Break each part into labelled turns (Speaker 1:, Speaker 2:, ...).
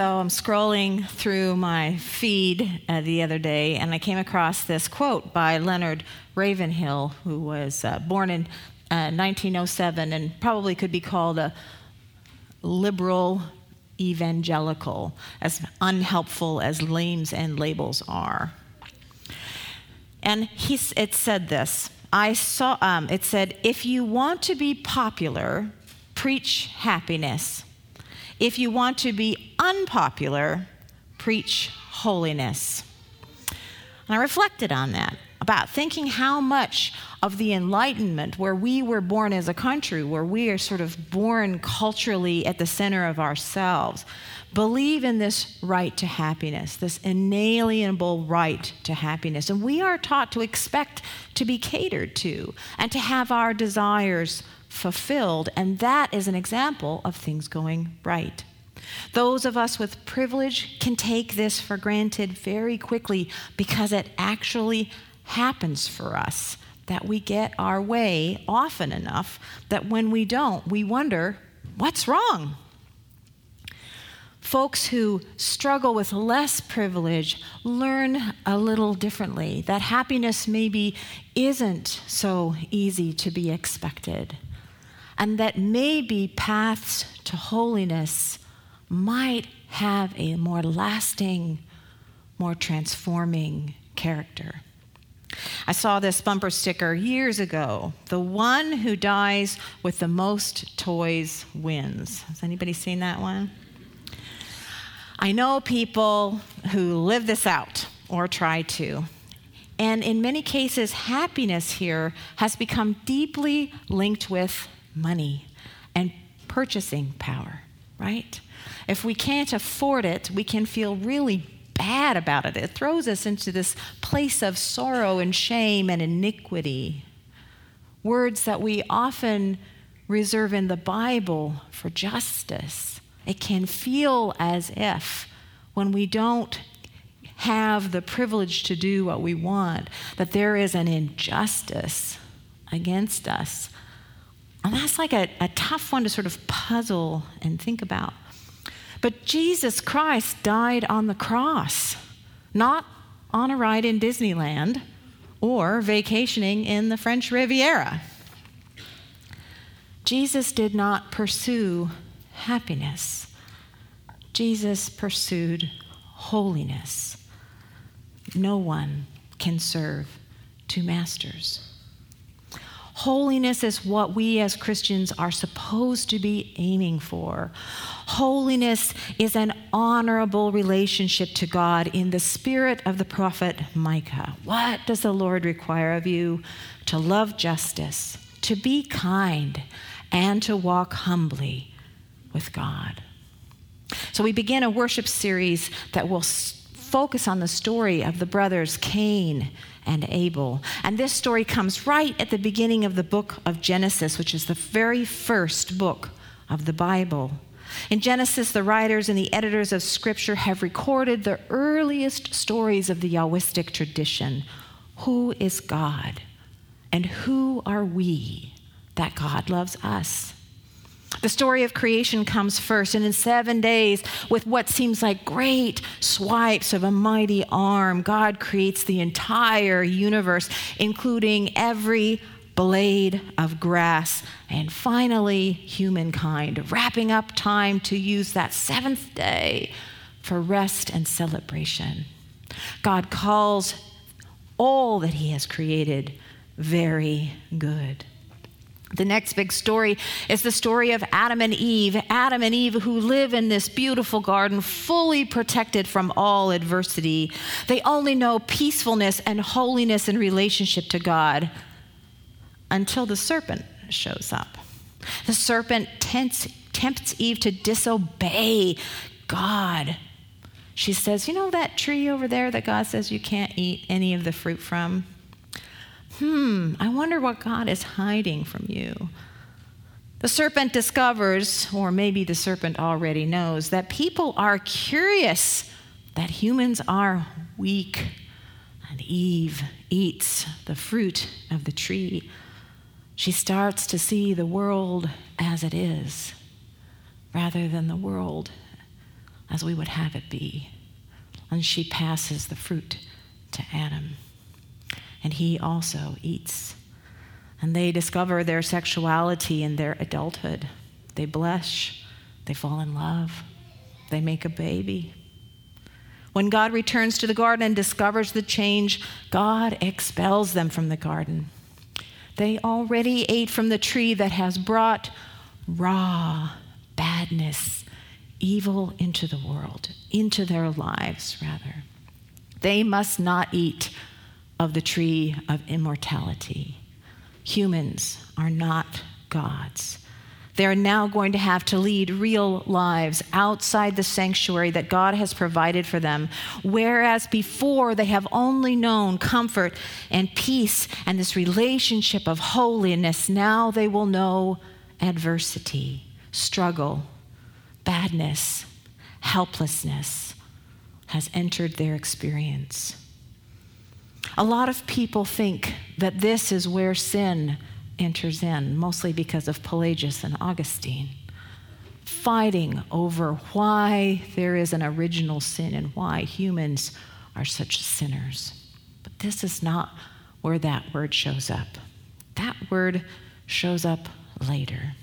Speaker 1: So I'm scrolling through my feed uh, the other day, and I came across this quote by Leonard Ravenhill, who was uh, born in uh, 1907 and probably could be called a liberal evangelical, as unhelpful as names and labels are. And he, it said this. I saw. Um, it said, "If you want to be popular, preach happiness." If you want to be unpopular, preach holiness. And I reflected on that, about thinking how much of the Enlightenment, where we were born as a country, where we are sort of born culturally at the center of ourselves, believe in this right to happiness, this inalienable right to happiness. And we are taught to expect to be catered to and to have our desires fulfilled. And that is an example of things going right. Those of us with privilege can take this for granted very quickly because it actually happens for us that we get our way often enough that when we don't, we wonder, what's wrong? Folks who struggle with less privilege learn a little differently that happiness maybe isn't so easy to be expected and that maybe paths to holiness might have a more lasting, more transforming character. I saw this bumper sticker years ago. The one who dies with the most toys wins. Has anybody seen that one? I know people who live this out or try to. And in many cases, happiness here has become deeply linked with money and purchasing power, right? If we can't afford it, we can feel really bad about it. It throws us into this place of sorrow and shame and iniquity. Words that we often reserve in the Bible for justice. It can feel as if when we don't have the privilege to do what we want, that there is an injustice against us. And that's like a, a tough one to sort of puzzle and think about. But Jesus Christ died on the cross, not on a ride in Disneyland or vacationing in the French Riviera. Jesus did not pursue happiness, Jesus pursued holiness. No one can serve two masters. Holiness is what we as Christians are supposed to be aiming for. Holiness is an honorable relationship to God in the spirit of the prophet Micah. What does the Lord require of you? To love justice, to be kind, and to walk humbly with God. So we begin a worship series that will focus on the story of the brothers Cain and Abel. And this story comes right at the beginning of the book of Genesis, which is the very first book of the Bible. In Genesis, the writers and the editors of Scripture have recorded the earliest stories of the Yahwistic tradition. Who is God? And who are we that God loves us? The story of creation comes first, and in seven days, with what seems like great swipes of a mighty arm, God creates the entire universe, including every blade of grass, and finally, humankind, wrapping up time to use that seventh day for rest and celebration. God calls all that He has created very good. The next big story is the story of Adam and Eve. Adam and Eve, who live in this beautiful garden, fully protected from all adversity. They only know peacefulness and holiness in relationship to God until the serpent shows up. The serpent tempts, tempts Eve to disobey God She says, You know that tree over there that God says you can't eat any of the fruit from? Hmm, I wonder what God is hiding from you. The serpent discovers, or maybe the serpent already knows, that people are curious that humans are weak. And Eve eats the fruit of the tree. She starts to see the world as it is, rather than the world as we would have it be. And she passes the fruit to Adam. And he also eats and they discover their sexuality in their adulthood. They blush, they fall in love, they make a baby. When God returns to the garden and discovers the change, God expels them from the garden. They already ate from the tree that has brought raw badness, evil into the world, into their lives, rather. They must not eat of the tree of immortality humans are not gods. They're now going to have to lead real lives outside the sanctuary that God has provided for them, whereas before they have only known comfort and peace and this relationship of holiness. Now they will know adversity, struggle, badness, helplessness has entered their experience. A lot of people think that this is where sin enters in, mostly because of Pelagius and Augustine, fighting over why there is an original sin and why humans are such sinners. But this is not where that word shows up. That word shows up later.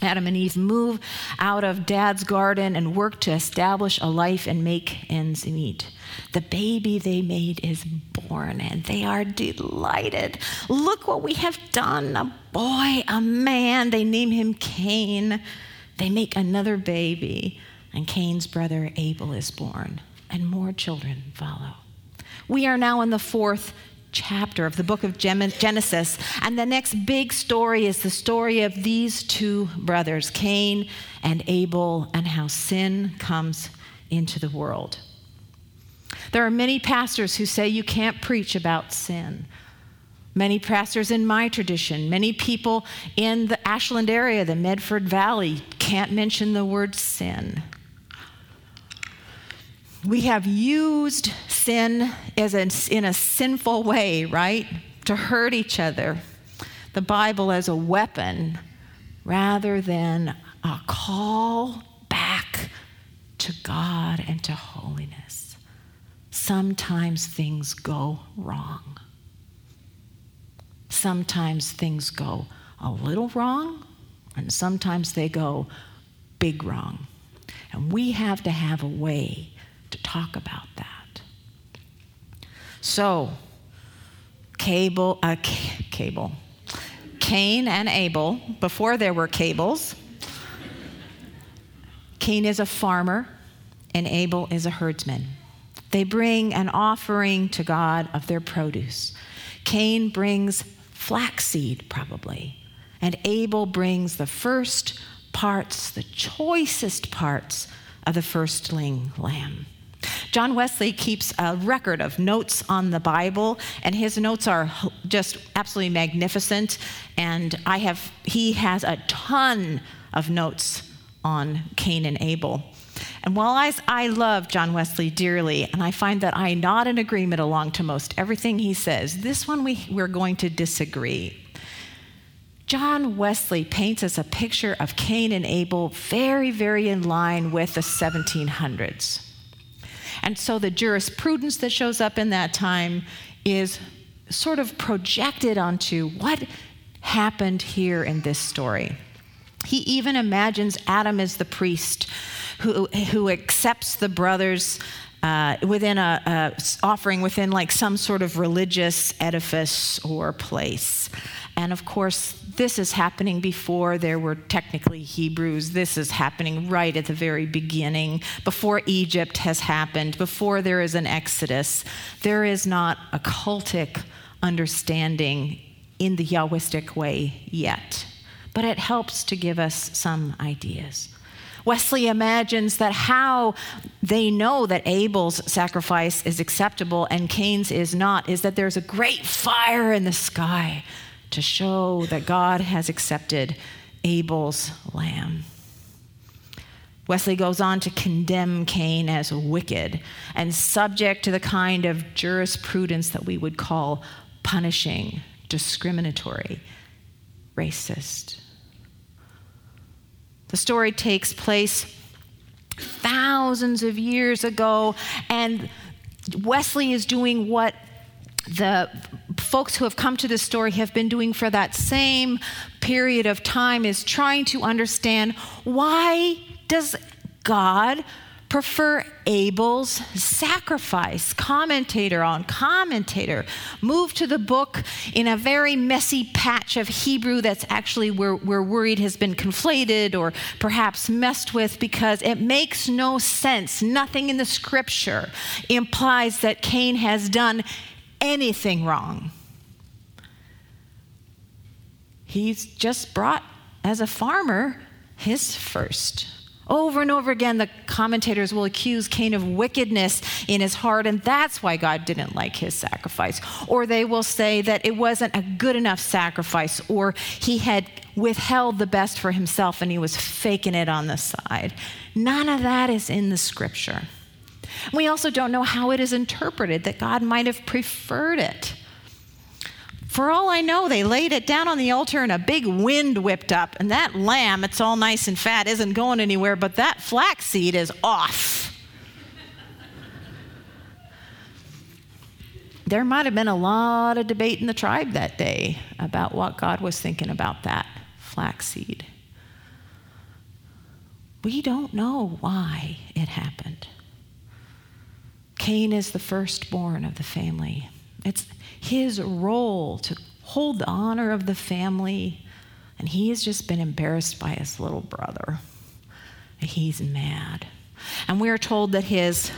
Speaker 1: Adam and Eve move out of dad's garden and work to establish a life and make ends meet. The baby they made is born and they are delighted. Look what we have done a boy, a man. They name him Cain. They make another baby, and Cain's brother Abel is born, and more children follow. We are now in the fourth chapter of the book of Genesis. And the next big story is the story of these two brothers, Cain and Abel, and how sin comes into the world. There are many pastors who say you can't preach about sin. Many pastors in my tradition, many people in the Ashland area, the Medford Valley, can't mention the word sin. We have used sin as a, in a sinful way, right? To hurt each other. The Bible as a weapon rather than a call back to God and to holiness. Sometimes things go wrong. Sometimes things go a little wrong, and sometimes they go big wrong. And we have to have a way to talk about that. So, cable, uh, c- cable, Cain and Abel, before there were cables, Cain is a farmer and Abel is a herdsman. They bring an offering to God of their produce. Cain brings flaxseed, probably, and Abel brings the first parts, the choicest parts of the firstling lamb. John Wesley keeps a record of notes on the Bible, and his notes are just absolutely magnificent. And I have, he has a ton of notes on Cain and Abel. And while I, I love John Wesley dearly, and I find that I nod in agreement along to most everything he says, this one we, we're going to disagree. John Wesley paints us a picture of Cain and Abel very, very in line with the 1700s. And so the jurisprudence that shows up in that time is sort of projected onto what happened here in this story. He even imagines Adam as the priest who, who accepts the brothers uh, within a, a, offering within like some sort of religious edifice or place. And of course, this is happening before there were technically Hebrews. This is happening right at the very beginning, before Egypt has happened, before there is an Exodus. There is not a cultic understanding in the Yahwistic way yet, but it helps to give us some ideas. Wesley imagines that how they know that Abel's sacrifice is acceptable and Cain's is not is that there's a great fire in the sky to show that God has accepted Abel's lamb. Wesley goes on to condemn Cain as wicked and subject to the kind of jurisprudence that we would call punishing, discriminatory, racist. The story takes place thousands of years ago, and Wesley is doing what the folks who have come to this story have been doing for that same period of time is trying to understand why does God prefer Abel's sacrifice. Commentator on commentator. Move to the book in a very messy patch of Hebrew that's actually we're, we're worried has been conflated or perhaps messed with because it makes no sense. Nothing in the scripture implies that Cain has done anything wrong. He's just brought as a farmer his first over and over again, the commentators will accuse Cain of wickedness in his heart, and that's why God didn't like his sacrifice. Or they will say that it wasn't a good enough sacrifice, or he had withheld the best for himself and he was faking it on the side. None of that is in the scripture. We also don't know how it is interpreted, that God might have preferred it. For all I know, they laid it down on the altar and a big wind whipped up, and that lamb, it's all nice and fat, isn't going anywhere, but that flaxseed is off. there might have been a lot of debate in the tribe that day about what God was thinking about that flaxseed. We don't know why it happened. Cain is the firstborn of the family. It's his role to hold the honor of the family. And he has just been embarrassed by his little brother. He's mad. And we are told that his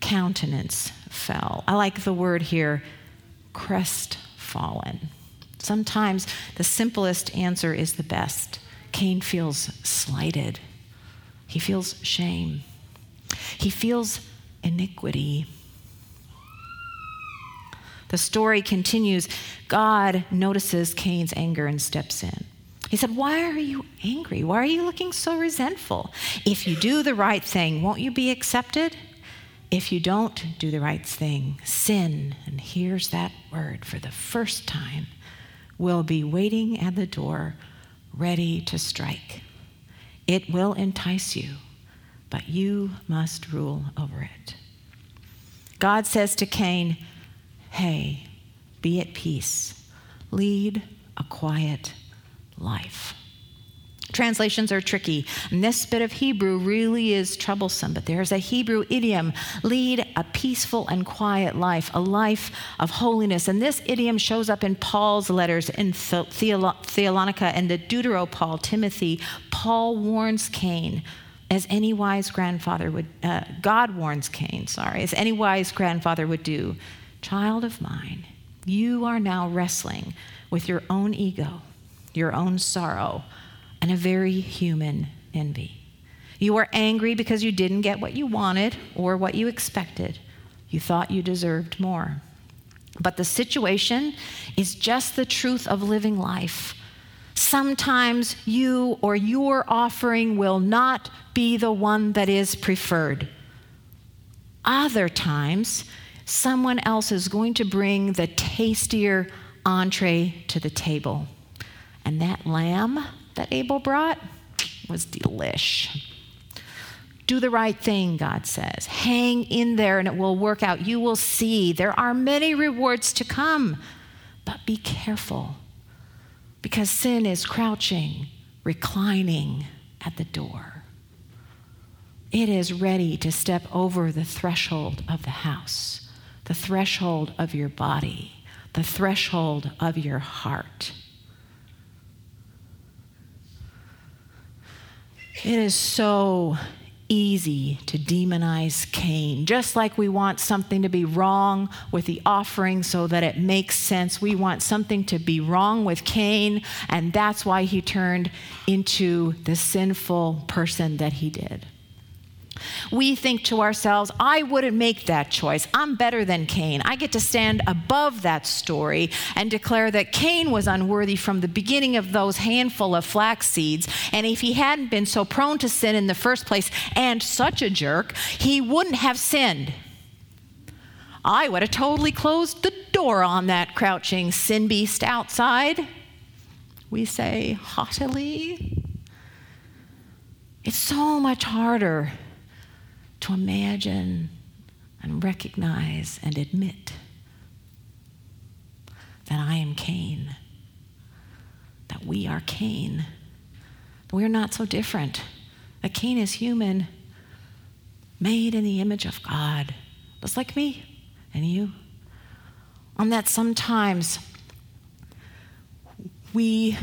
Speaker 1: countenance fell. I like the word here, crestfallen. Sometimes the simplest answer is the best. Cain feels slighted, he feels shame, he feels iniquity. The story continues. God notices Cain's anger and steps in. He said, Why are you angry? Why are you looking so resentful? If you do the right thing, won't you be accepted? If you don't do the right thing, sin, and here's that word for the first time, will be waiting at the door, ready to strike. It will entice you, but you must rule over it. God says to Cain, Hey, be at peace. Lead a quiet life. Translations are tricky. And this bit of Hebrew really is troublesome, but there's a Hebrew idiom lead a peaceful and quiet life, a life of holiness. And this idiom shows up in Paul's letters in Thessalonica and the Deutero Paul, Timothy. Paul warns Cain, as any wise grandfather would, uh, God warns Cain, sorry, as any wise grandfather would do Child of mine, you are now wrestling with your own ego, your own sorrow, and a very human envy. You are angry because you didn't get what you wanted or what you expected. You thought you deserved more. But the situation is just the truth of living life. Sometimes you or your offering will not be the one that is preferred. Other times, someone else is going to bring the tastier entree to the table. And that lamb that Abel brought was delish. Do the right thing, God says. Hang in there and it will work out. You will see there are many rewards to come. But be careful because sin is crouching, reclining at the door. It is ready to step over the threshold of the house the threshold of your body, the threshold of your heart. It is so easy to demonize Cain. Just like we want something to be wrong with the offering so that it makes sense, we want something to be wrong with Cain, and that's why he turned into the sinful person that he did. We think to ourselves, I wouldn't make that choice. I'm better than Cain. I get to stand above that story and declare that Cain was unworthy from the beginning of those handful of flax seeds. And if he hadn't been so prone to sin in the first place and such a jerk, he wouldn't have sinned. I would have totally closed the door on that crouching sin beast outside. We say haughtily. It's so much harder to imagine and recognize and admit that I am Cain, that we are Cain. that We're not so different. That Cain is human, made in the image of God, just like me and you. On that sometimes we,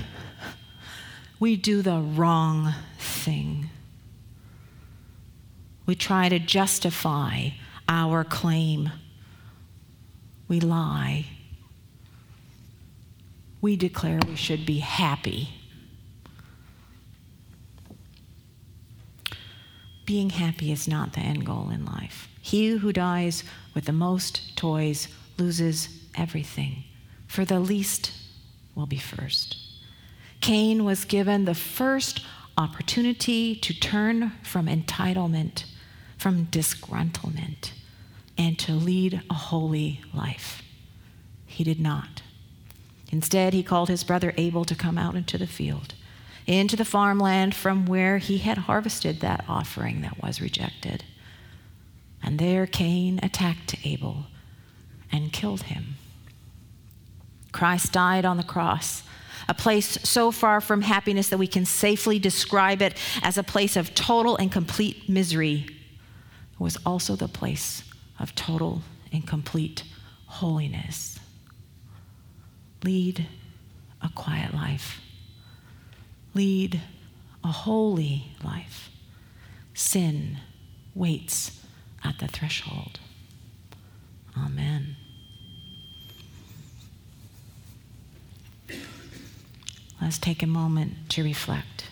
Speaker 1: we do the wrong thing. We try to justify our claim. We lie. We declare we should be happy. Being happy is not the end goal in life. He who dies with the most toys loses everything, for the least will be first. Cain was given the first opportunity to turn from entitlement from disgruntlement and to lead a holy life. He did not. Instead, he called his brother Abel to come out into the field, into the farmland from where he had harvested that offering that was rejected. And there Cain attacked Abel and killed him. Christ died on the cross, a place so far from happiness that we can safely describe it as a place of total and complete misery was also the place of total and complete holiness. Lead a quiet life. Lead a holy life. Sin waits at the threshold. Amen. Let's take a moment to reflect.